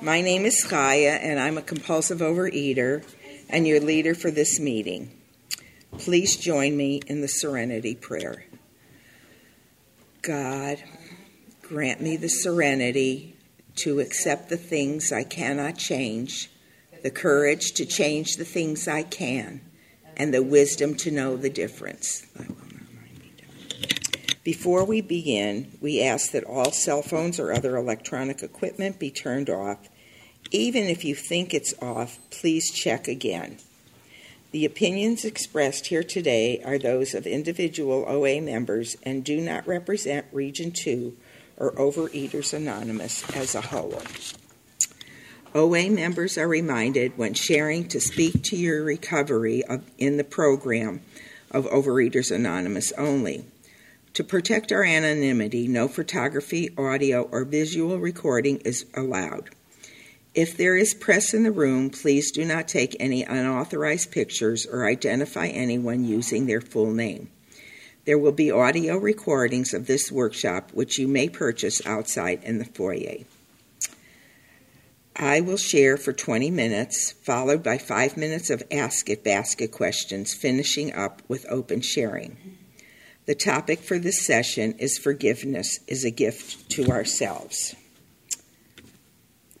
My name is Chaya, and I'm a compulsive overeater and your leader for this meeting. Please join me in the serenity prayer. God, grant me the serenity to accept the things I cannot change, the courage to change the things I can, and the wisdom to know the difference. Before we begin, we ask that all cell phones or other electronic equipment be turned off. Even if you think it's off, please check again. The opinions expressed here today are those of individual OA members and do not represent Region 2 or Overeaters Anonymous as a whole. OA members are reminded when sharing to speak to your recovery of, in the program of Overeaters Anonymous only. To protect our anonymity, no photography, audio, or visual recording is allowed. If there is press in the room, please do not take any unauthorized pictures or identify anyone using their full name. There will be audio recordings of this workshop, which you may purchase outside in the foyer. I will share for 20 minutes, followed by five minutes of Ask It Basket questions, finishing up with open sharing. The topic for this session is Forgiveness is a Gift to Ourselves.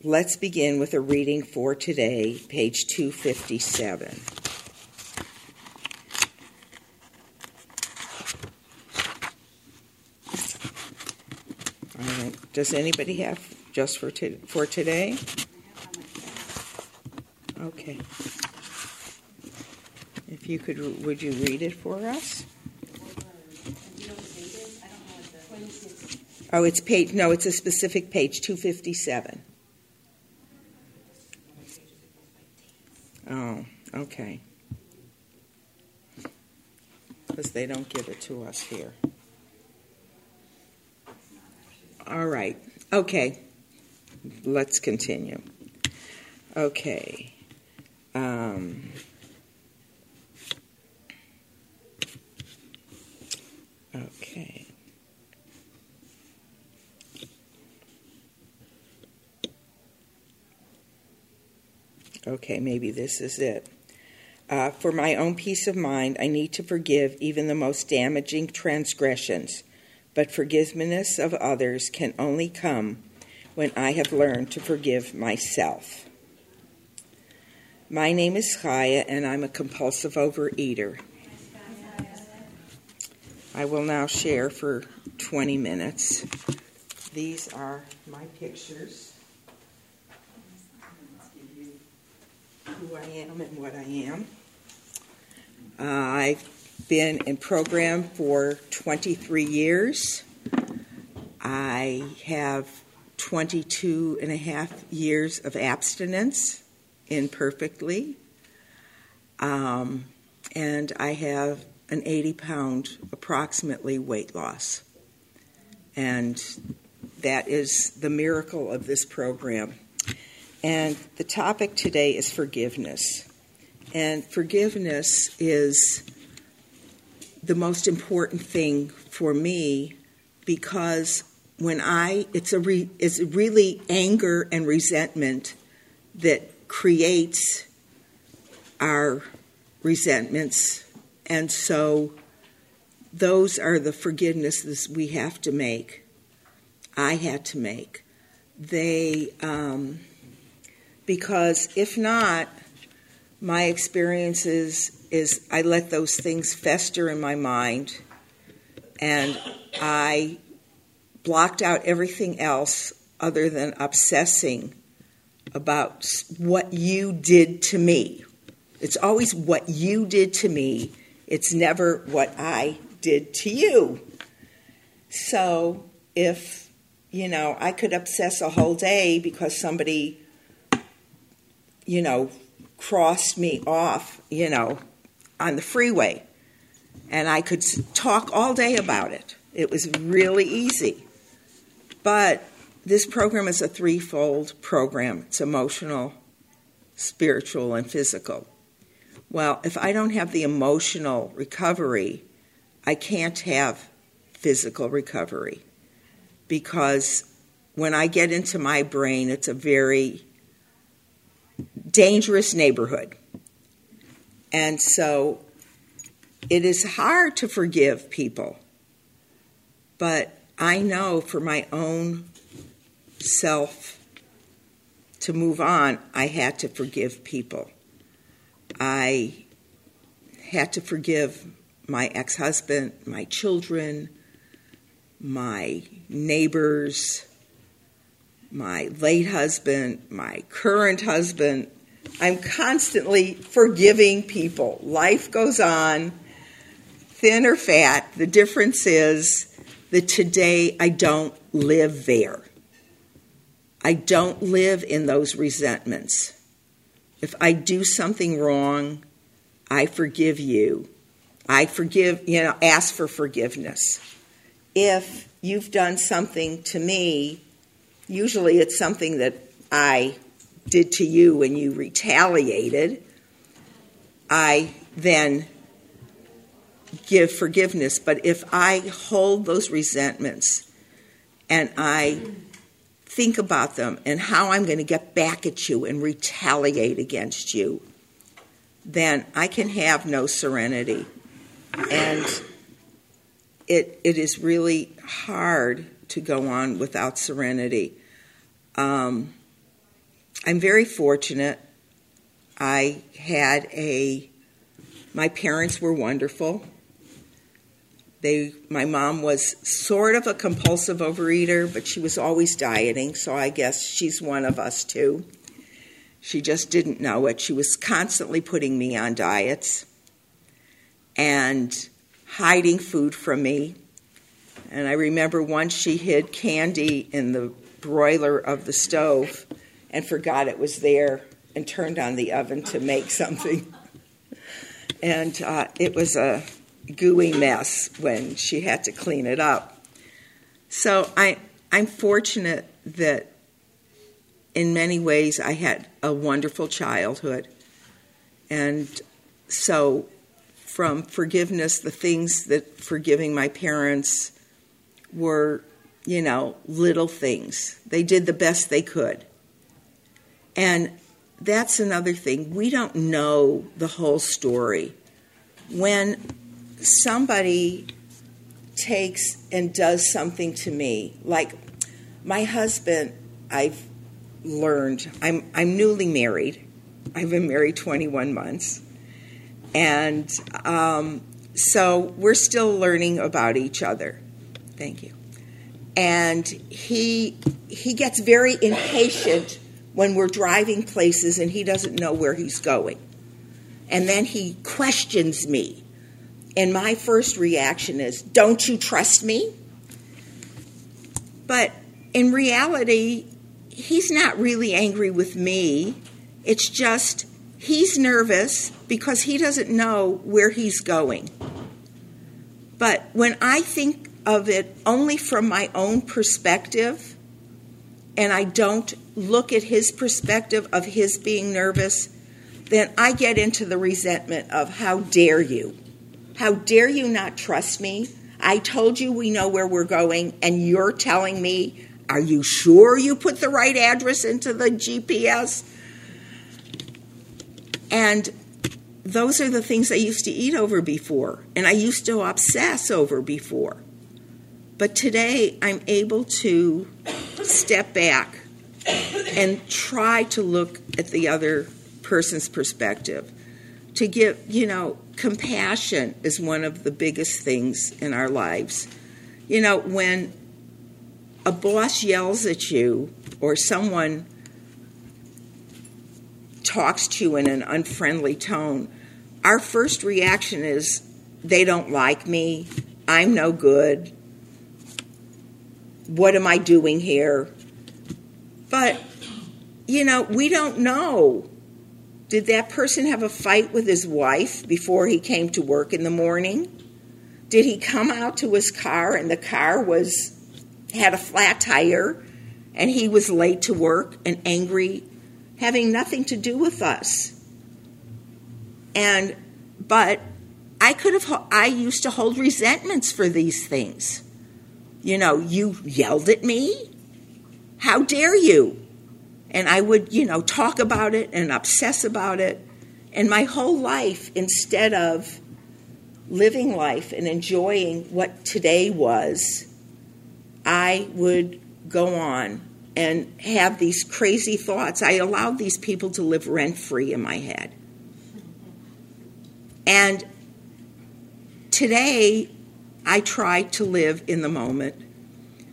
Let's begin with a reading for today, page 257. All right. Does anybody have just for, for today? Okay. If you could, would you read it for us? Oh, it's page, no, it's a specific page, 257. Oh, okay. Because they don't give it to us here. All right. Okay. Let's continue. Okay. Um, okay. Okay, maybe this is it. Uh, for my own peace of mind, I need to forgive even the most damaging transgressions, but forgiveness of others can only come when I have learned to forgive myself. My name is Chaya, and I'm a compulsive overeater. I will now share for 20 minutes. These are my pictures. Who I am and what I am. Uh, I've been in program for 23 years. I have 22 and a half years of abstinence imperfectly. Um, and I have an 80 pound approximately weight loss. And that is the miracle of this program. And the topic today is forgiveness. And forgiveness is the most important thing for me because when I, it's, a re, it's really anger and resentment that creates our resentments. And so those are the forgivenesses we have to make. I had to make. They, um, because if not, my experiences is I let those things fester in my mind and I blocked out everything else other than obsessing about what you did to me. It's always what you did to me, it's never what I did to you. So if, you know, I could obsess a whole day because somebody you know, crossed me off, you know, on the freeway. And I could talk all day about it. It was really easy. But this program is a threefold program it's emotional, spiritual, and physical. Well, if I don't have the emotional recovery, I can't have physical recovery because when I get into my brain, it's a very dangerous neighborhood. And so it is hard to forgive people. But I know for my own self to move on, I had to forgive people. I had to forgive my ex husband, my children, my neighbors, my late husband, my current husband. I'm constantly forgiving people. Life goes on, thin or fat. The difference is that today I don't live there. I don't live in those resentments. If I do something wrong, I forgive you. I forgive, you know, ask for forgiveness. If you've done something to me, usually it's something that I did to you and you retaliated, I then give forgiveness. But if I hold those resentments and I think about them and how I'm going to get back at you and retaliate against you, then I can have no serenity. And it, it is really hard to go on without serenity. Um, I'm very fortunate. I had a, my parents were wonderful. They, my mom was sort of a compulsive overeater, but she was always dieting, so I guess she's one of us too. She just didn't know it. She was constantly putting me on diets and hiding food from me. And I remember once she hid candy in the broiler of the stove and forgot it was there and turned on the oven to make something. and uh, it was a gooey mess when she had to clean it up. So I, I'm fortunate that in many ways I had a wonderful childhood. And so, from forgiveness, the things that forgiving my parents were, you know, little things. They did the best they could. And that's another thing. We don't know the whole story. When somebody takes and does something to me, like my husband, I've learned, I'm, I'm newly married. I've been married 21 months. And um, so we're still learning about each other. Thank you. And he, he gets very impatient when we're driving places and he doesn't know where he's going. And then he questions me and my first reaction is, Don't you trust me? But in reality, he's not really angry with me. It's just he's nervous because he doesn't know where he's going. But when I think of it only from my own perspective, and I don't look at his perspective of his being nervous, then I get into the resentment of how dare you? How dare you not trust me? I told you we know where we're going, and you're telling me, are you sure you put the right address into the GPS? And those are the things I used to eat over before, and I used to obsess over before. But today I'm able to step back and try to look at the other person's perspective. To give, you know, compassion is one of the biggest things in our lives. You know, when a boss yells at you or someone talks to you in an unfriendly tone, our first reaction is they don't like me, I'm no good, what am I doing here? But, you know, we don't know did that person have a fight with his wife before he came to work in the morning? Did he come out to his car and the car was had a flat tire and he was late to work and angry, having nothing to do with us? And but I could have I used to hold resentments for these things. You know, you yelled at me? How dare you? And I would, you know, talk about it and obsess about it. And my whole life, instead of living life and enjoying what today was, I would go on and have these crazy thoughts. I allowed these people to live rent free in my head. And today, I try to live in the moment.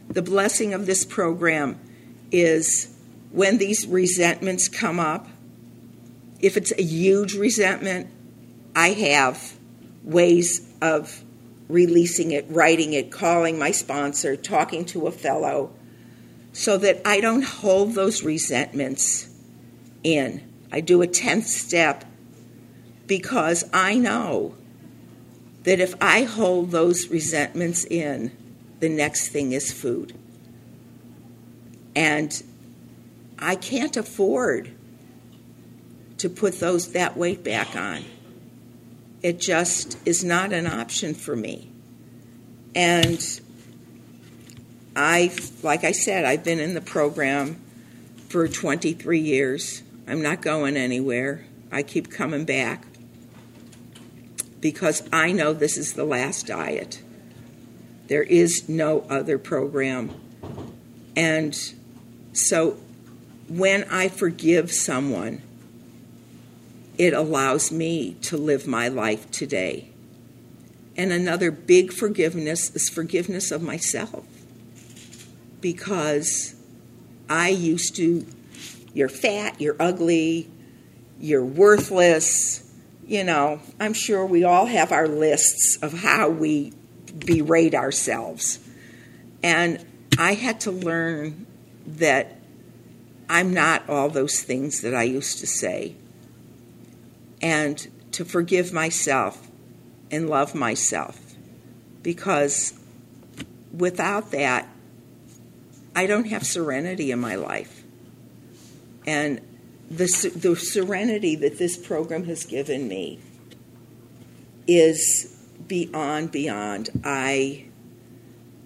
The blessing of this program is when these resentments come up, if it's a huge resentment, I have ways of releasing it, writing it, calling my sponsor, talking to a fellow, so that I don't hold those resentments in. I do a 10th step because I know that if I hold those resentments in, the next thing is food. And I can't afford to put those that weight back on. It just is not an option for me. And I, like I said, I've been in the program for 23 years. I'm not going anywhere. I keep coming back because I know this is the last diet. There is no other program. And so when I forgive someone, it allows me to live my life today. And another big forgiveness is forgiveness of myself. Because I used to, you're fat, you're ugly, you're worthless. You know, I'm sure we all have our lists of how we berate ourselves. And I had to learn that I'm not all those things that I used to say and to forgive myself and love myself because without that, I don't have serenity in my life. And the, the serenity that this program has given me is beyond, beyond. I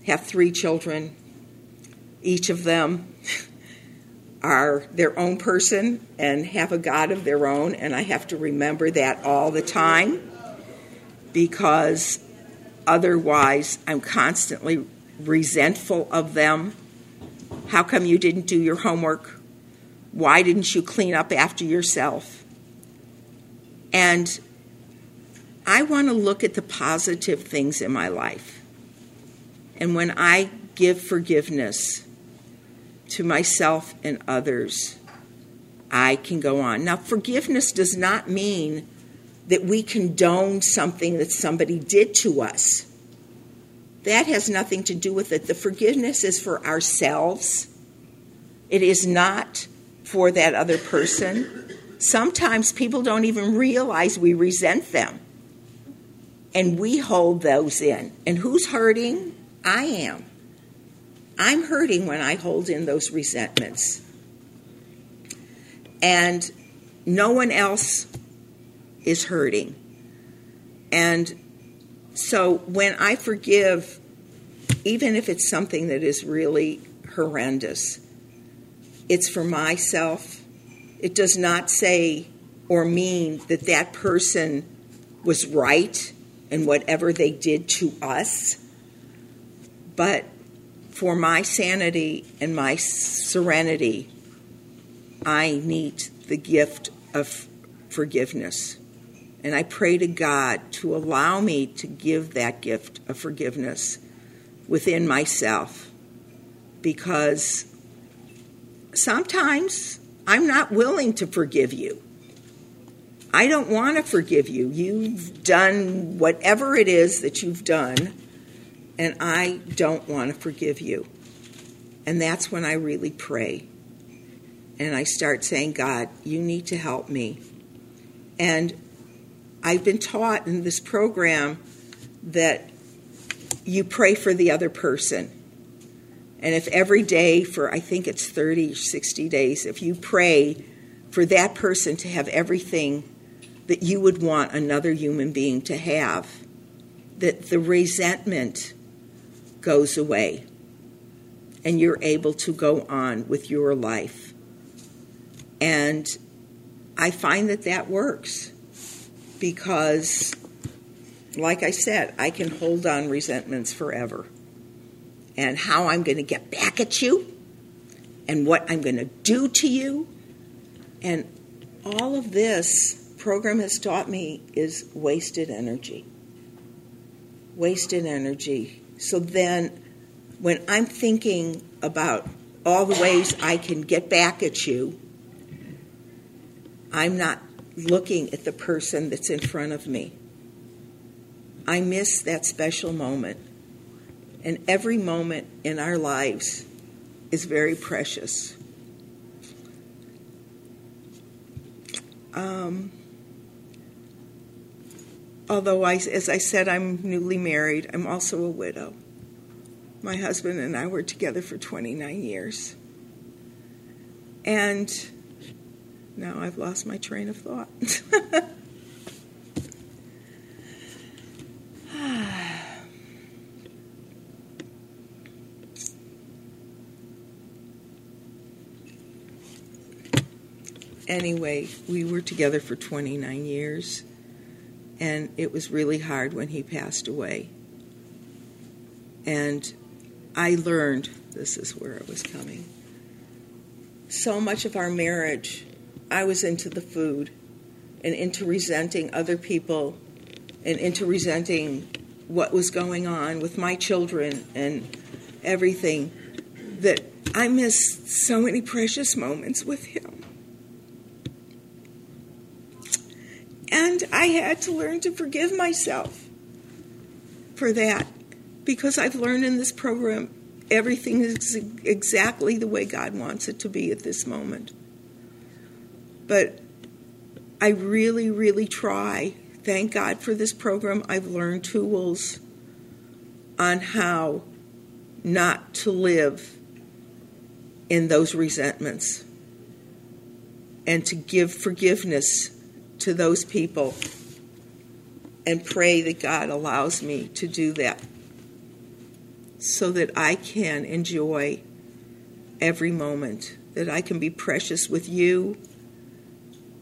have three children. Each of them are their own person and have a God of their own, and I have to remember that all the time because otherwise I'm constantly resentful of them. How come you didn't do your homework? Why didn't you clean up after yourself? And I want to look at the positive things in my life. And when I give forgiveness, to myself and others, I can go on. Now, forgiveness does not mean that we condone something that somebody did to us. That has nothing to do with it. The forgiveness is for ourselves, it is not for that other person. Sometimes people don't even realize we resent them. And we hold those in. And who's hurting? I am. I'm hurting when I hold in those resentments. And no one else is hurting. And so when I forgive, even if it's something that is really horrendous, it's for myself. It does not say or mean that that person was right in whatever they did to us, but for my sanity and my serenity, I need the gift of forgiveness. And I pray to God to allow me to give that gift of forgiveness within myself because sometimes I'm not willing to forgive you. I don't want to forgive you. You've done whatever it is that you've done and I don't want to forgive you. And that's when I really pray. And I start saying, God, you need to help me. And I've been taught in this program that you pray for the other person. And if every day for, I think it's 30 or 60 days, if you pray for that person to have everything that you would want another human being to have, that the resentment goes away and you're able to go on with your life. And I find that that works because, like I said, I can hold on resentments forever. And how I'm going to get back at you, and what I'm going to do to you, and all of this program has taught me is wasted energy. Wasted energy. So then, when I'm thinking about all the ways I can get back at you, I'm not looking at the person that's in front of me. I miss that special moment. And every moment in our lives is very precious. Um, although, I, as I said, I'm newly married, I'm also a widow. My husband and I were together for 29 years. And now I've lost my train of thought. anyway, we were together for 29 years, and it was really hard when he passed away. And I learned this is where it was coming. So much of our marriage, I was into the food and into resenting other people and into resenting what was going on with my children and everything that I missed so many precious moments with him. And I had to learn to forgive myself for that because I've learned in this program everything is exactly the way God wants it to be at this moment. But I really, really try. Thank God for this program. I've learned tools on how not to live in those resentments and to give forgiveness to those people and pray that God allows me to do that so that I can enjoy every moment, that I can be precious with you,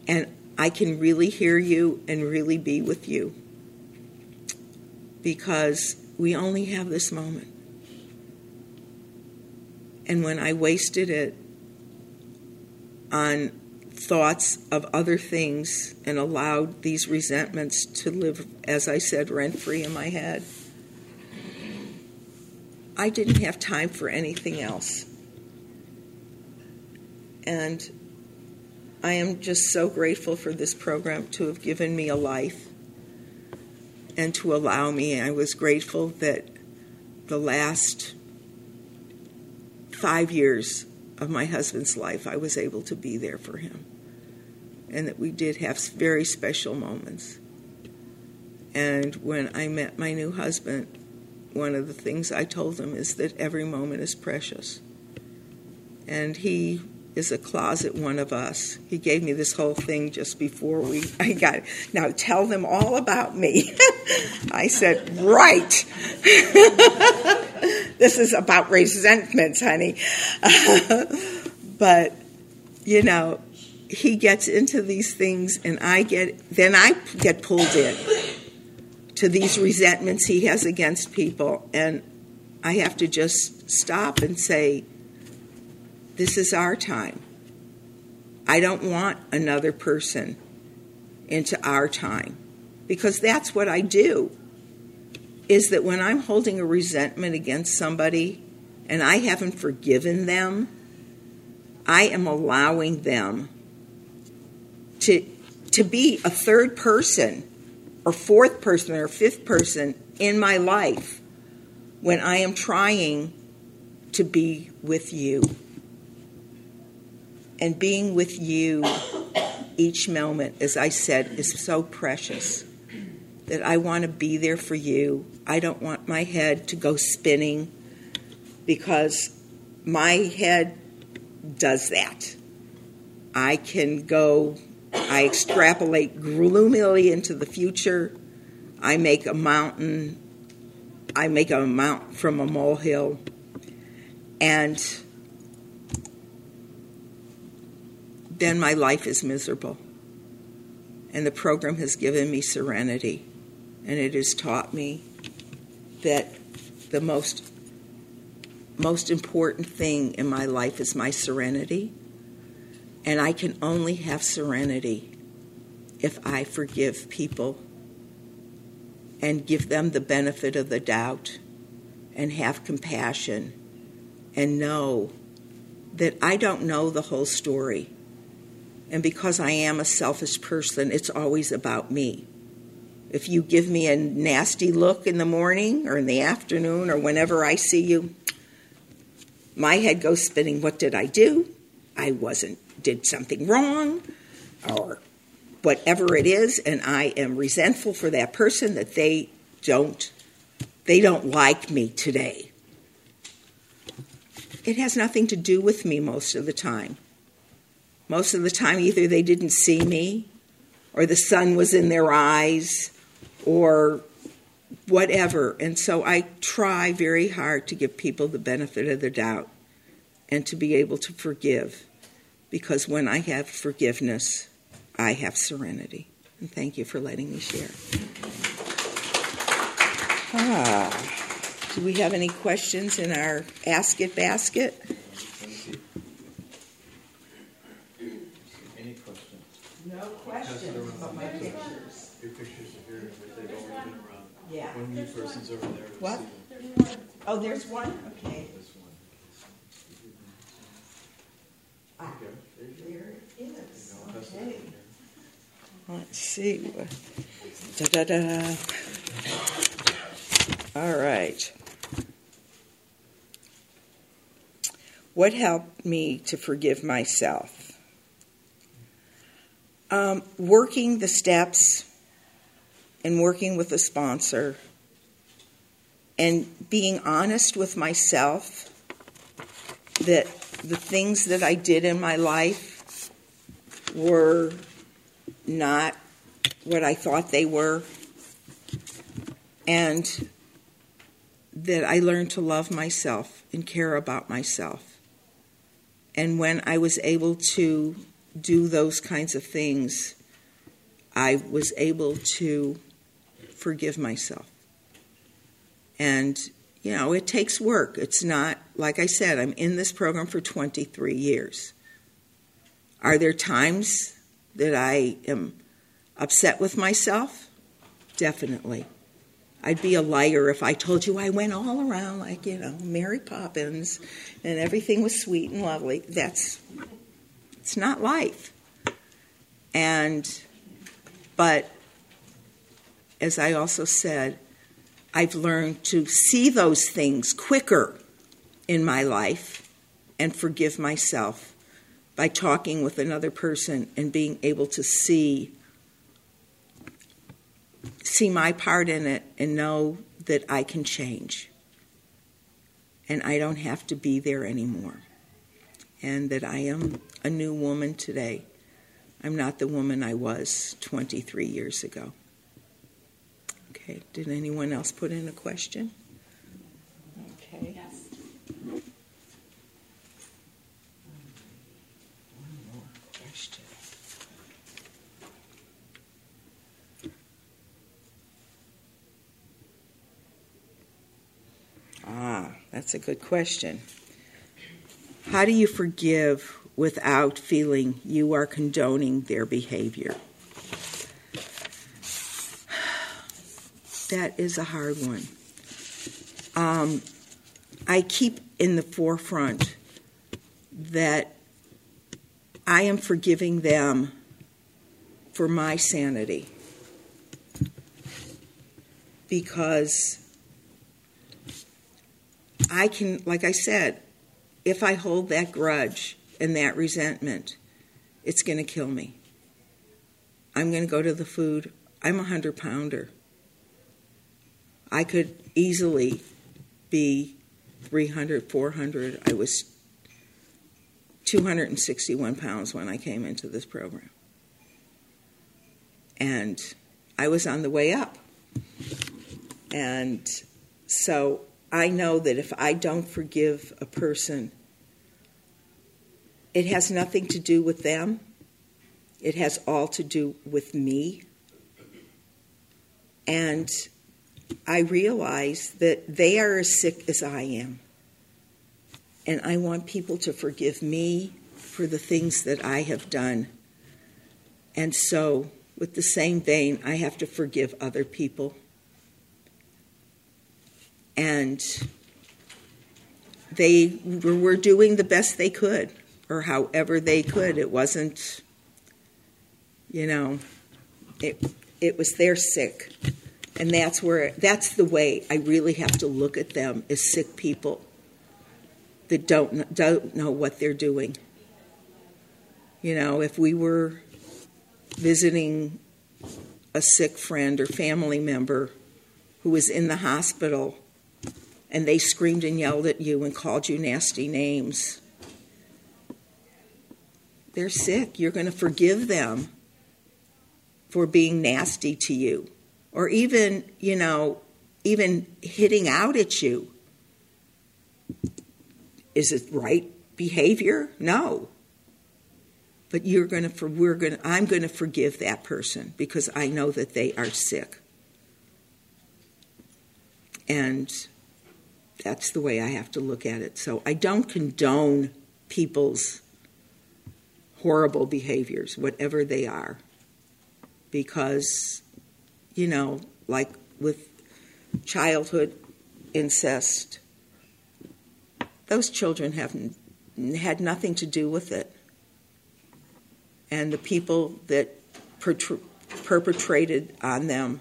and I can really hear you and really be with you. Because we only have this moment. And when I wasted it on thoughts of other things and allowed these resentments to live, as I said, rent free in my head. I didn't have time for anything else. And I am just so grateful for this program to have given me a life and to allow me. I was grateful that the last five years of my husband's life, I was able to be there for him. And that we did have very special moments. And when I met my new husband, one of the things I told him is that every moment is precious. And he is a closet one of us. He gave me this whole thing just before we I got it. Now tell them all about me. I said, "Right." this is about resentments, honey. but you know, he gets into these things and I get then I get pulled in to these resentments he has against people and I have to just stop and say, this is our time. I don't want another person into our time because that's what I do. Is that when I'm holding a resentment against somebody and I haven't forgiven them, I am allowing them to, to be a third person or fourth person or fifth person in my life when I am trying to be with you and being with you each moment, as I said, is so precious that I want to be there for you. I don't want my head to go spinning because my head does that. I can go, I extrapolate gloomily into the future. I make a mountain, I make a mount from a molehill. And then my life is miserable. And the program has given me serenity. And it has taught me that the most most important thing in my life is my serenity. And I can only have serenity if I forgive people and give them the benefit of the doubt and have compassion and know that I don't know the whole story. And because I am a selfish person, it's always about me. If you give me a nasty look in the morning or in the afternoon or whenever I see you, my head goes spinning. What did I do? I wasn't, did something wrong or whatever it is, and I am resentful for that person that they don't they don't like me today. It has nothing to do with me most of the time. Most of the time, either they didn't see me, or the sun was in their eyes, or whatever. And so I try very hard to give people the benefit of the doubt and to be able to forgive. Because when I have forgiveness, I have serenity. And thank you for letting me share. Ah, do we have any questions in our Ask It basket? Any questions? No questions, but my pictures. Your pictures are here, but they've always been around. Yeah. One new person's over there. What? Oh, there's one? Okay. Let's see. Da da da. All right. What helped me to forgive myself? Um, working the steps and working with a sponsor and being honest with myself that the things that I did in my life were not what I thought they were, and that I learned to love myself and care about myself. And when I was able to do those kinds of things, I was able to forgive myself. And, you know, it takes work. It's not, like I said, I'm in this program for 23 years. Are there times that I am upset with myself? Definitely. I'd be a liar if I told you I went all around like, you know, Mary Poppins and everything was sweet and lovely. That's it's not life. And but as I also said, I've learned to see those things quicker in my life and forgive myself by talking with another person and being able to see see my part in it and know that I can change. And I don't have to be there anymore. And that I am a new woman today. I'm not the woman I was 23 years ago. Okay, did anyone else put in a question? Okay. Yes. One more question. Ah, that's a good question. How do you forgive without feeling you are condoning their behavior? That is a hard one. Um, I keep in the forefront that I am forgiving them for my sanity because I can, like I said, if I hold that grudge and that resentment, it's going to kill me. I'm going to go to the food. I'm a hundred pounder. I could easily be 300, 400. I was 261 pounds when I came into this program. And I was on the way up. And so I know that if I don't forgive a person, it has nothing to do with them. It has all to do with me. And I realize that they are as sick as I am. And I want people to forgive me for the things that I have done. And so, with the same vein, I have to forgive other people. And they were doing the best they could, or however they could. It wasn't, you know, it, it was their sick. And that's where, that's the way I really have to look at them as sick people that don't, don't know what they're doing. You know, if we were visiting a sick friend or family member who was in the hospital and they screamed and yelled at you and called you nasty names, they're sick. You're going to forgive them for being nasty to you or even, you know, even hitting out at you. Is it right behavior? No. But you're going to we're going I'm going to forgive that person because I know that they are sick. And that's the way I have to look at it. So I don't condone people's horrible behaviors, whatever they are, because, you know, like with childhood incest, those children have had nothing to do with it. And the people that perpetrated on them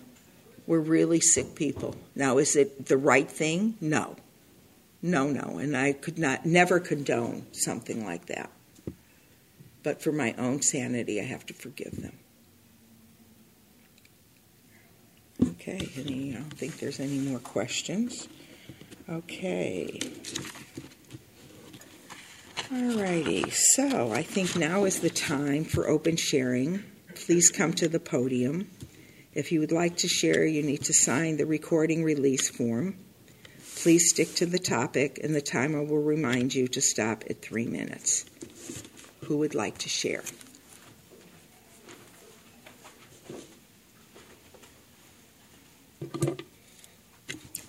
were really sick people. Now, is it the right thing? No. No, no. And I could not, never condone something like that. But for my own sanity, I have to forgive them. Okay, any, I don't think there's any more questions. Okay. Alrighty, so I think now is the time for open sharing. Please come to the podium. If you would like to share, you need to sign the recording release form. Please stick to the topic, and the timer will remind you to stop at three minutes. Who would like to share? What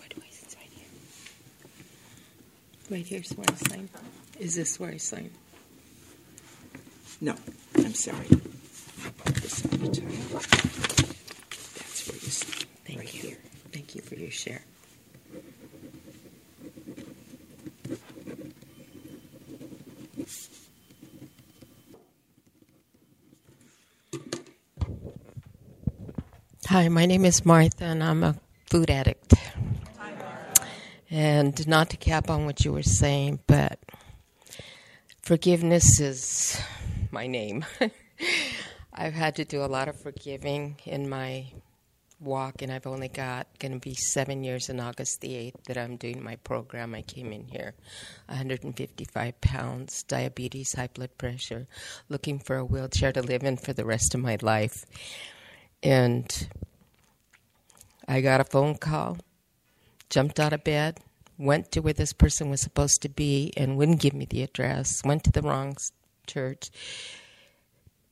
do I sign here? Right here's where I sign. Is this where I sign? No, I'm sorry. This on the top. That's where you sign. Thank right you. here. Thank you for your share. Hi, my name is Martha, and I'm a food addict. And not to cap on what you were saying, but forgiveness is my name. I've had to do a lot of forgiving in my walk, and I've only got going to be seven years in August the 8th that I'm doing my program. I came in here 155 pounds, diabetes, high blood pressure, looking for a wheelchair to live in for the rest of my life. And I got a phone call, jumped out of bed, went to where this person was supposed to be and wouldn't give me the address, went to the wrong church,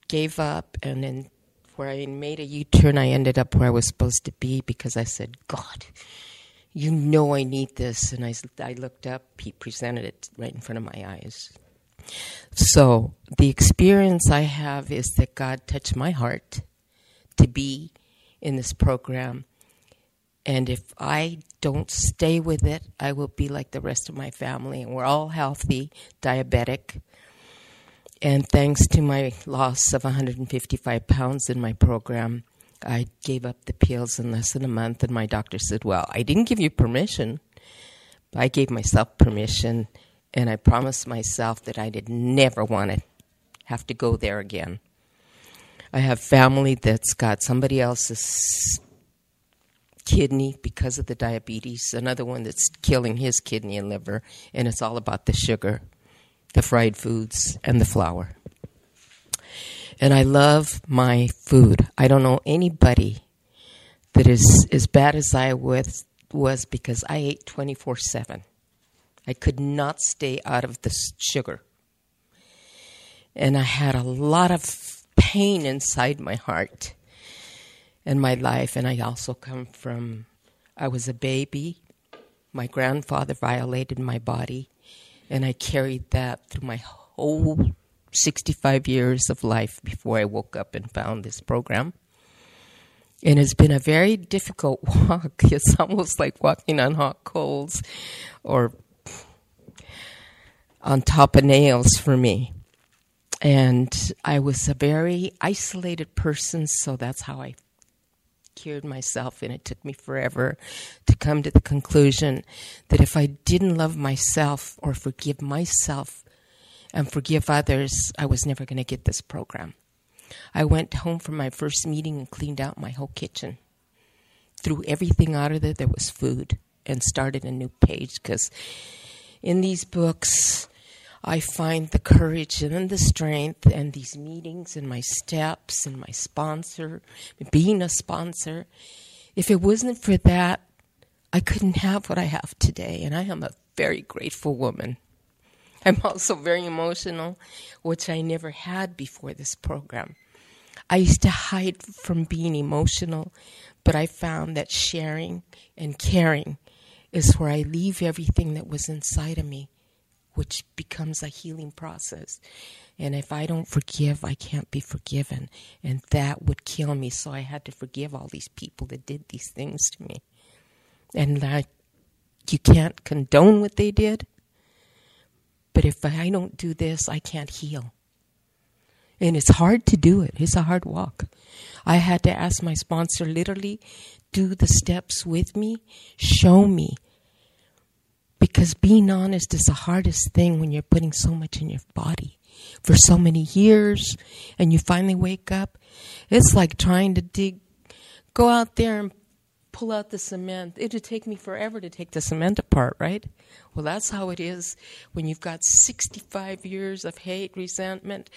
gave up, and then where I made a U turn, I ended up where I was supposed to be because I said, God, you know I need this. And I, I looked up, he presented it right in front of my eyes. So the experience I have is that God touched my heart to be in this program. And if I don't stay with it, I will be like the rest of my family. And we're all healthy, diabetic. And thanks to my loss of 155 pounds in my program, I gave up the pills in less than a month. And my doctor said, Well, I didn't give you permission. But I gave myself permission. And I promised myself that I did never want to have to go there again. I have family that's got somebody else's kidney because of the diabetes, another one that's killing his kidney and liver, and it's all about the sugar, the fried foods, and the flour. And I love my food. I don't know anybody that is as bad as I was, was because I ate 24 7. I could not stay out of the sugar. And I had a lot of pain inside my heart and my life. And I also come from, I was a baby. My grandfather violated my body, and I carried that through my whole 65 years of life before I woke up and found this program. And it's been a very difficult walk. It's almost like walking on hot coals or on top of nails for me. And I was a very isolated person, so that's how I cured myself. And it took me forever to come to the conclusion that if I didn't love myself or forgive myself and forgive others, I was never going to get this program. I went home from my first meeting and cleaned out my whole kitchen. Threw everything out of there that was food and started a new page because in these books, I find the courage and the strength and these meetings and my steps and my sponsor, being a sponsor. If it wasn't for that, I couldn't have what I have today. And I am a very grateful woman. I'm also very emotional, which I never had before this program. I used to hide from being emotional, but I found that sharing and caring is where I leave everything that was inside of me which becomes a healing process. And if I don't forgive, I can't be forgiven. And that would kill me. So I had to forgive all these people that did these things to me. And that you can't condone what they did. But if I don't do this, I can't heal. And it's hard to do it. It's a hard walk. I had to ask my sponsor literally do the steps with me, show me because being honest is the hardest thing when you're putting so much in your body for so many years and you finally wake up. It's like trying to dig, go out there and pull out the cement. It would take me forever to take the cement apart, right? Well, that's how it is when you've got 65 years of hate, resentment.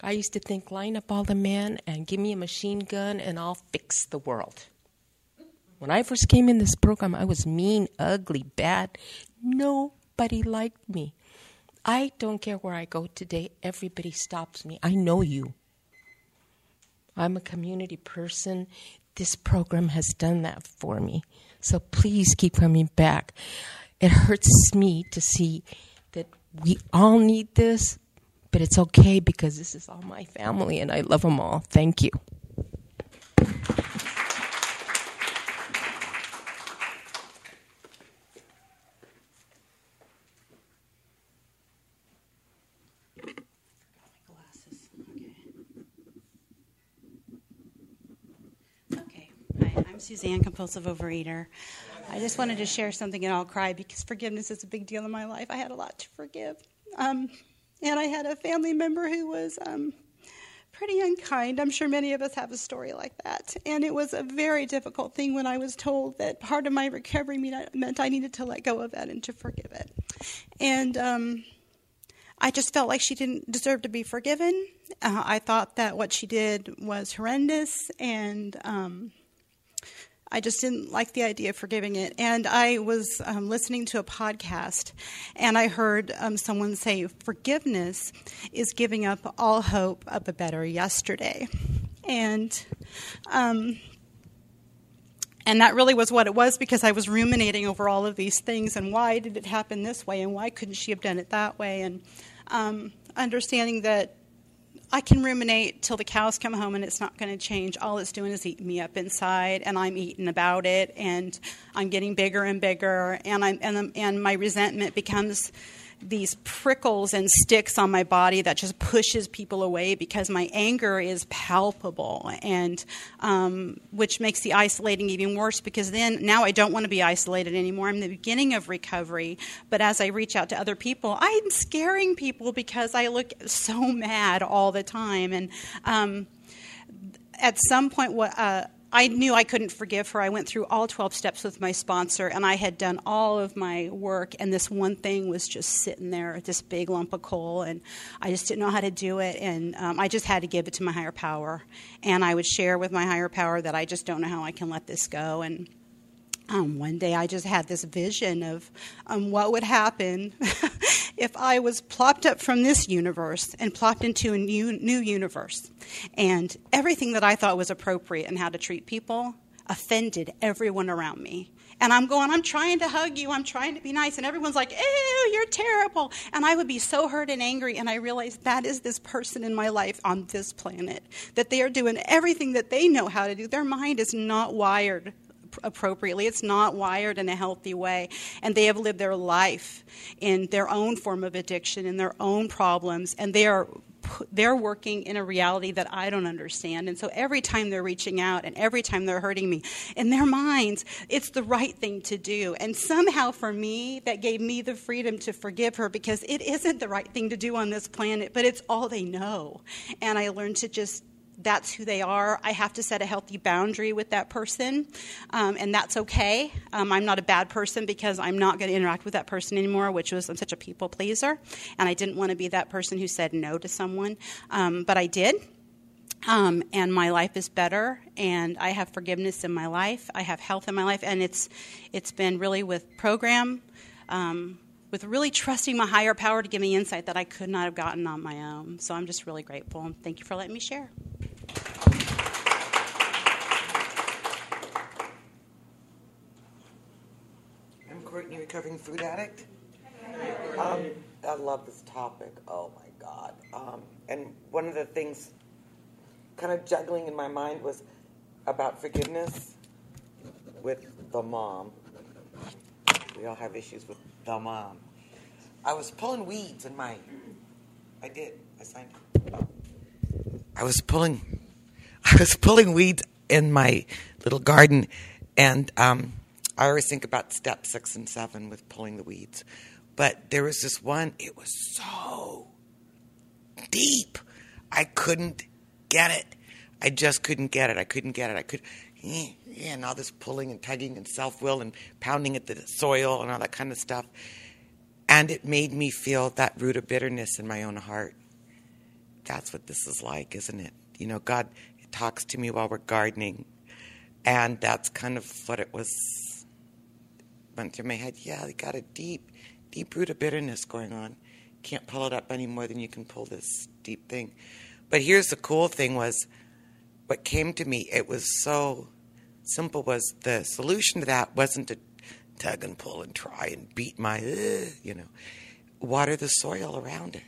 I used to think, line up all the men and give me a machine gun and I'll fix the world. When I first came in this program, I was mean, ugly, bad. Nobody liked me. I don't care where I go today, everybody stops me. I know you. I'm a community person. This program has done that for me. So please keep coming back. It hurts me to see that we all need this, but it's okay because this is all my family and I love them all. Thank you. I'm Suzanne, compulsive overeater. I just wanted to share something and I'll cry because forgiveness is a big deal in my life. I had a lot to forgive. Um, and I had a family member who was um, pretty unkind. I'm sure many of us have a story like that. And it was a very difficult thing when I was told that part of my recovery meant I needed to let go of that and to forgive it. And um, I just felt like she didn't deserve to be forgiven. Uh, I thought that what she did was horrendous and um, I just didn't like the idea of forgiving it. And I was um, listening to a podcast and I heard um, someone say, Forgiveness is giving up all hope of a better yesterday. And, um, and that really was what it was because I was ruminating over all of these things and why did it happen this way and why couldn't she have done it that way? And um, understanding that I can ruminate till the cows come home and it's not going to change. All it's doing is eating me up inside, and I'm eating about it, and I'm getting bigger and bigger, and I'm and, and my resentment becomes these prickles and sticks on my body that just pushes people away because my anger is palpable and um, which makes the isolating even worse because then now i don't want to be isolated anymore. I'm the beginning of recovery but as i reach out to other people i'm scaring people because i look so mad all the time. And um, at some point what uh, I knew I couldn't forgive her. I went through all 12 steps with my sponsor, and I had done all of my work, and this one thing was just sitting there, this big lump of coal, and I just didn't know how to do it, and um, I just had to give it to my higher power. And I would share with my higher power that I just don't know how I can let this go. And um, one day I just had this vision of um, what would happen if I was plopped up from this universe and plopped into a new, new universe, and everything that I thought was appropriate and how to treat people offended everyone around me. And I'm going, I'm trying to hug you, I'm trying to be nice, and everyone's like, ew, you're terrible. And I would be so hurt and angry, and I realized that is this person in my life on this planet, that they are doing everything that they know how to do. Their mind is not wired appropriately. It's not wired in a healthy way. And they have lived their life in their own form of addiction, in their own problems, and they are they're working in a reality that I don't understand. And so every time they're reaching out and every time they're hurting me, in their minds, it's the right thing to do. And somehow for me, that gave me the freedom to forgive her because it isn't the right thing to do on this planet, but it's all they know. And I learned to just that's who they are. I have to set a healthy boundary with that person, um, and that's okay. Um, I'm not a bad person because I'm not going to interact with that person anymore, which was I'm such a people pleaser, and I didn't want to be that person who said no to someone, um, but I did. Um, and my life is better, and I have forgiveness in my life. I have health in my life, and it's it's been really with program um, with really trusting my higher power to give me insight that I could not have gotten on my own. So I'm just really grateful. Thank you for letting me share. Recovering food addict. Um, I love this topic. Oh my God. Um, and one of the things kind of juggling in my mind was about forgiveness with the mom. We all have issues with the mom. I was pulling weeds in my. I did. I signed. I was pulling. I was pulling weeds in my little garden, and um, I always think about step six and seven with pulling the weeds. But there was this one, it was so deep. I couldn't get it. I just couldn't get it. I couldn't get it. I could, and all this pulling and tugging and self will and pounding at the soil and all that kind of stuff. And it made me feel that root of bitterness in my own heart. That's what this is like, isn't it? You know, God talks to me while we're gardening. And that's kind of what it was went through my head. Yeah, they got a deep, deep root of bitterness going on. Can't pull it up any more than you can pull this deep thing. But here's the cool thing was what came to me, it was so simple was the solution to that wasn't to tug and pull and try and beat my, you know, water the soil around it.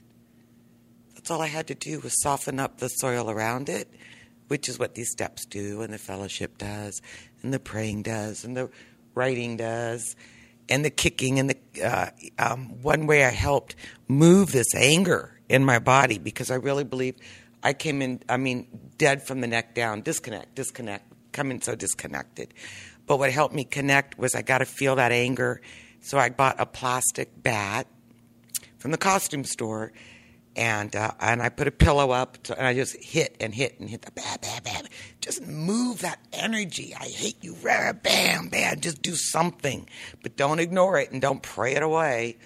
That's all I had to do was soften up the soil around it, which is what these steps do, and the fellowship does, and the praying does, and the writing does, and the kicking. And the uh, um, one way I helped move this anger in my body because I really believe I came in, I mean, dead from the neck down, disconnect, disconnect, coming so disconnected. But what helped me connect was I got to feel that anger. So I bought a plastic bat from the costume store and uh, and I put a pillow up to, and I just hit and hit and hit the bam bam bam. Just move that energy. I hate you. Rah, bam bam. Just do something, but don't ignore it and don't pray it away.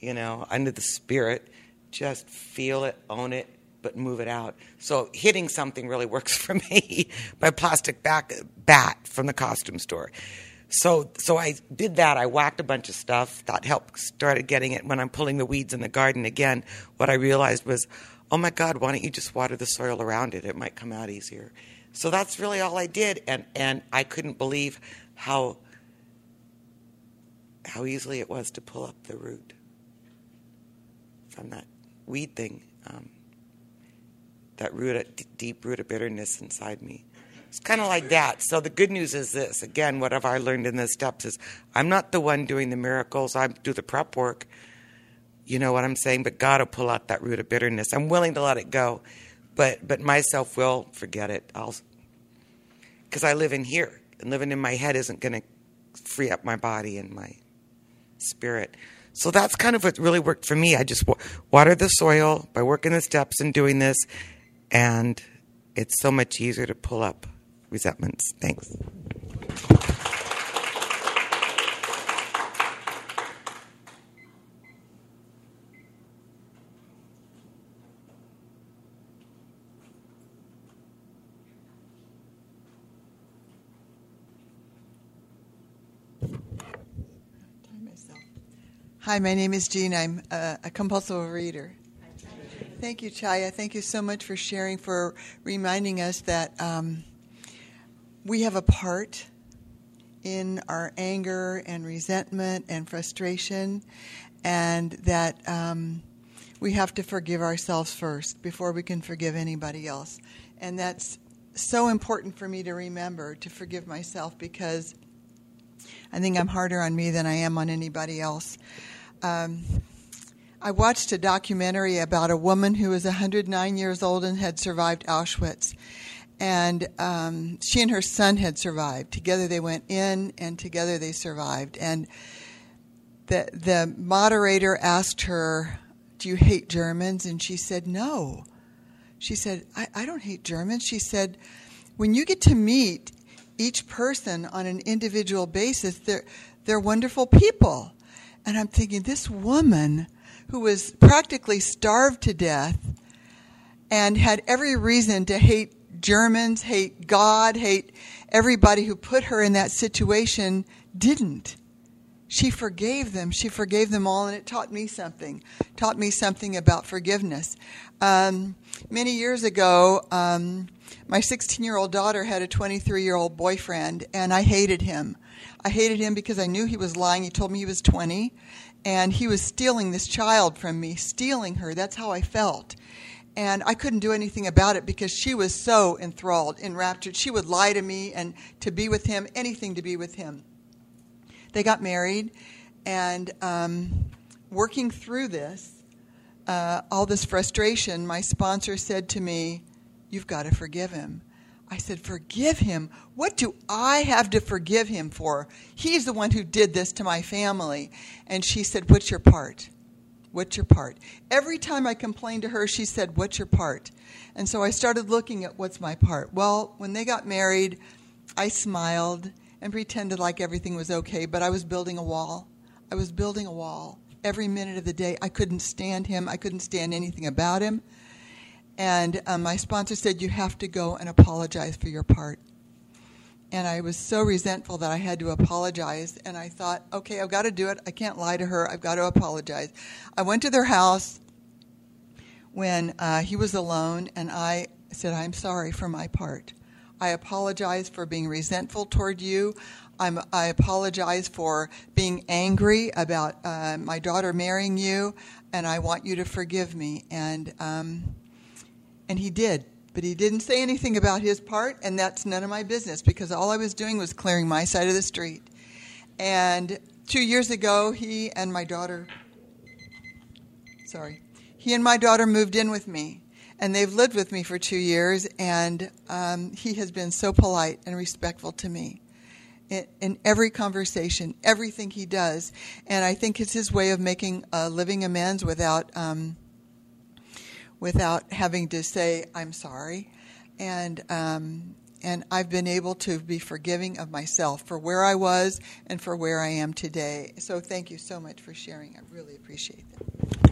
You know, under the spirit, just feel it, own it, but move it out. So hitting something really works for me. My plastic back, bat from the costume store. So, so I did that. I whacked a bunch of stuff. That helped. Started getting it when I'm pulling the weeds in the garden again. What I realized was, oh my God, why don't you just water the soil around it? It might come out easier. So that's really all I did, and and I couldn't believe how how easily it was to pull up the root from that weed thing. Um, that root, deep root of bitterness inside me. It's kind of like that. So the good news is this again, what have I learned in the steps is I'm not the one doing the miracles, I do the prep work. You know what I'm saying? But God will pull out that root of bitterness. I'm willing to let it go, but but myself will forget it. I'll because I live in here, and living in my head isn't going to free up my body and my spirit. So that's kind of what really worked for me. I just water the soil by working the steps and doing this, and it's so much easier to pull up resentments. Thanks. Hi, my name is Jean. I'm a, a compulsive reader. Thank you, Chaya. Thank you so much for sharing, for reminding us that um, we have a part in our anger and resentment and frustration, and that um, we have to forgive ourselves first before we can forgive anybody else. And that's so important for me to remember to forgive myself because I think I'm harder on me than I am on anybody else. Um, I watched a documentary about a woman who was 109 years old and had survived Auschwitz. And um, she and her son had survived. Together they went in, and together they survived. And the the moderator asked her, "Do you hate Germans?" And she said, "No." She said, I, I don't hate Germans." She said, "When you get to meet each person on an individual basis, they're they're wonderful people." And I'm thinking, this woman who was practically starved to death and had every reason to hate Germans, hate God, hate everybody who put her in that situation, didn't. She forgave them. She forgave them all, and it taught me something. Taught me something about forgiveness. Um, many years ago, um, my 16 year old daughter had a 23 year old boyfriend, and I hated him. I hated him because I knew he was lying. He told me he was 20, and he was stealing this child from me, stealing her. That's how I felt. And I couldn't do anything about it because she was so enthralled, enraptured. She would lie to me and to be with him, anything to be with him. They got married, and um, working through this, uh, all this frustration, my sponsor said to me, You've got to forgive him. I said, Forgive him? What do I have to forgive him for? He's the one who did this to my family. And she said, What's your part? What's your part? Every time I complained to her, she said, What's your part? And so I started looking at what's my part. Well, when they got married, I smiled and pretended like everything was okay, but I was building a wall. I was building a wall every minute of the day. I couldn't stand him, I couldn't stand anything about him. And um, my sponsor said, You have to go and apologize for your part. And I was so resentful that I had to apologize. And I thought, okay, I've got to do it. I can't lie to her. I've got to apologize. I went to their house when uh, he was alone, and I said, I'm sorry for my part. I apologize for being resentful toward you. I'm, i apologize for being angry about uh, my daughter marrying you, and I want you to forgive me. And um, and he did, but he didn't say anything about his part, and that's none of my business because all I was doing was clearing my side of the street. And two years ago, he and my daughter, sorry, he and my daughter moved in with me and they've lived with me for two years, and um, he has been so polite and respectful to me in, in, every conversation, everything he does, and I think it's his way of making uh, living amends without um, without having to say I'm sorry, and um, and I've been able to be forgiving of myself for where I was and for where I am today. So thank you so much for sharing. I really appreciate that.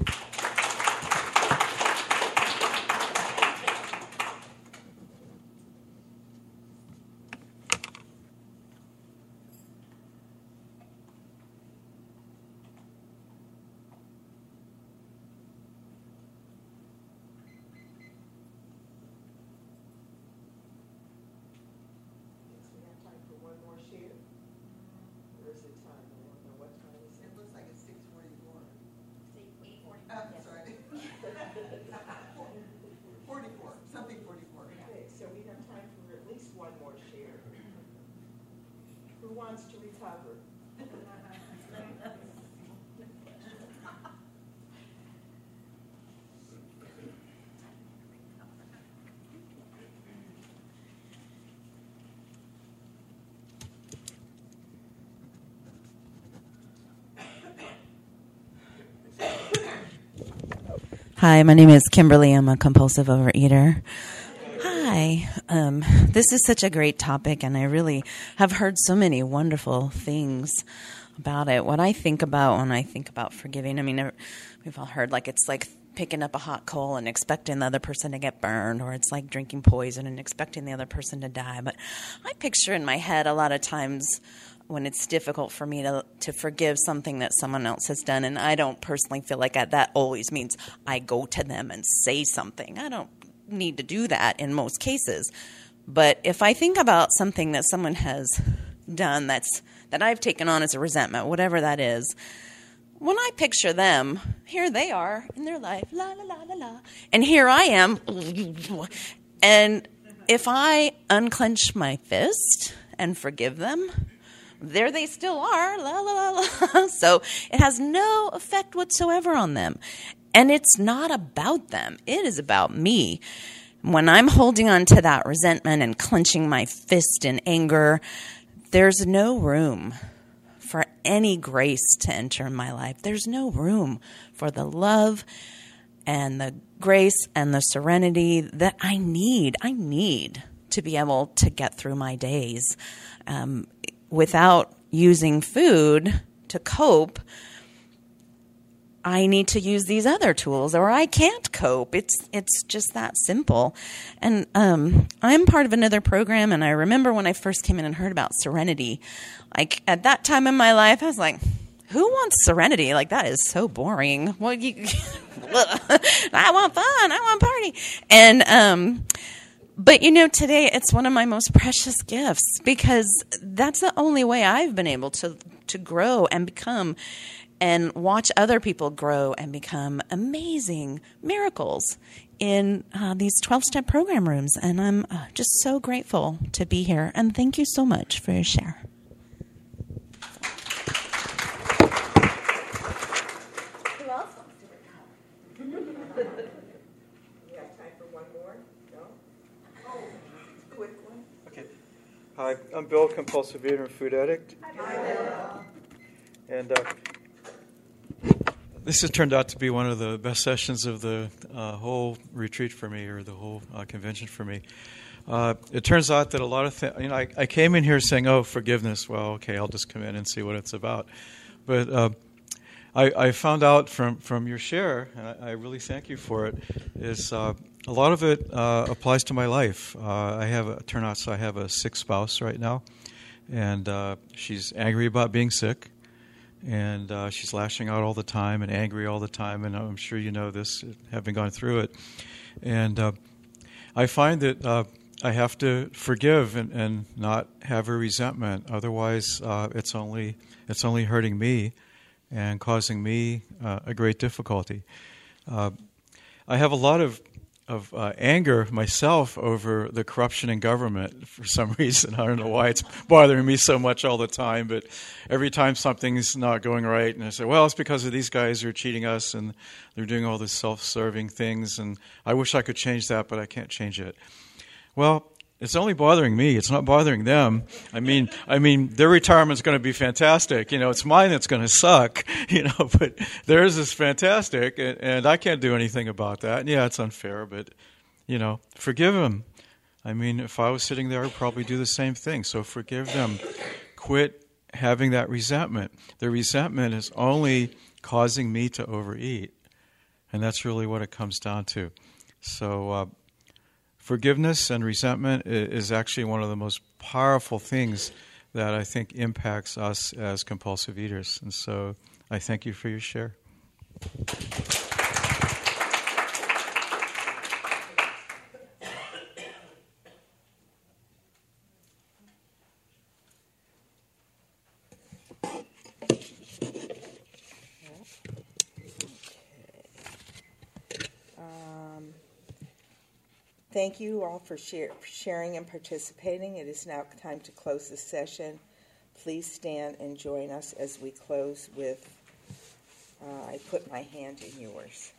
Hi, my name is Kimberly. I'm a compulsive overeater. Hi. Um, this is such a great topic, and I really have heard so many wonderful things about it. What I think about when I think about forgiving, I mean, we've all heard like it's like picking up a hot coal and expecting the other person to get burned, or it's like drinking poison and expecting the other person to die. But I picture in my head a lot of times when it's difficult for me to to forgive something that someone else has done, and I don't personally feel like I, that always means I go to them and say something. I don't need to do that in most cases. But if I think about something that someone has done that's that I've taken on as a resentment, whatever that is, when I picture them, here they are in their life, la la la la la, and here I am, and if I unclench my fist and forgive them, there they still are, la la la la. So it has no effect whatsoever on them. And it's not about them, it is about me. When I'm holding on to that resentment and clenching my fist in anger, there's no room for any grace to enter my life. There's no room for the love and the grace and the serenity that I need. I need to be able to get through my days um, without using food to cope. I need to use these other tools, or I can't cope. It's it's just that simple. And um, I'm part of another program, and I remember when I first came in and heard about Serenity. Like at that time in my life, I was like, who wants serenity? Like that is so boring. Well, you, I want fun. I want party. And um, but you know, today it's one of my most precious gifts because that's the only way I've been able to to grow and become and watch other people grow and become amazing miracles in uh, these 12 step program rooms. And I'm uh, just so grateful to be here. And thank you so much for your share. Hi, I'm Bill, compulsive eater and food addict. Hi, Bill. And uh, this has turned out to be one of the best sessions of the uh, whole retreat for me, or the whole uh, convention for me. Uh, it turns out that a lot of things, you know, I, I, came in here saying, oh, forgiveness. Well, okay, I'll just come in and see what it's about. But uh, I, I, found out from, from your share, and I, I really thank you for it, is uh, a lot of it uh, applies to my life. Uh, I have a, turn out so I have a sick spouse right now, and uh, she's angry about being sick, and uh, she's lashing out all the time and angry all the time. And I'm sure you know this, having gone through it. And uh, I find that uh, I have to forgive and, and, not have a resentment. Otherwise, it's only it's only hurting me and causing me a great difficulty. I have a lot of of uh, anger myself over the corruption in government for some reason. I don't know why it's bothering me so much all the time, but every time something's not going right, and I say, well, it's because of these guys who are cheating us and they're doing all these self serving things, and I wish I could change that, but I can't change it. Well, it's only bothering me. It's not bothering them. I mean, I mean, their retirement's going to be fantastic. You know, it's mine that's going to suck. You know, but theirs is fantastic, and, and I can't do anything about that. And yeah, it's unfair, but you know, forgive them. I mean, if I was sitting there, I'd probably do the same thing. So forgive them. Quit having that resentment. The resentment is only causing me to overeat, and that's really what it comes down to. So. Uh, forgiveness and resentment is actually one of the most powerful things that I think impacts us as compulsive eaters. And so I thank you for your share. Thank you all for share, sharing and participating. It is now time to close the session. Please stand and join us as we close with uh, I put my hand in yours.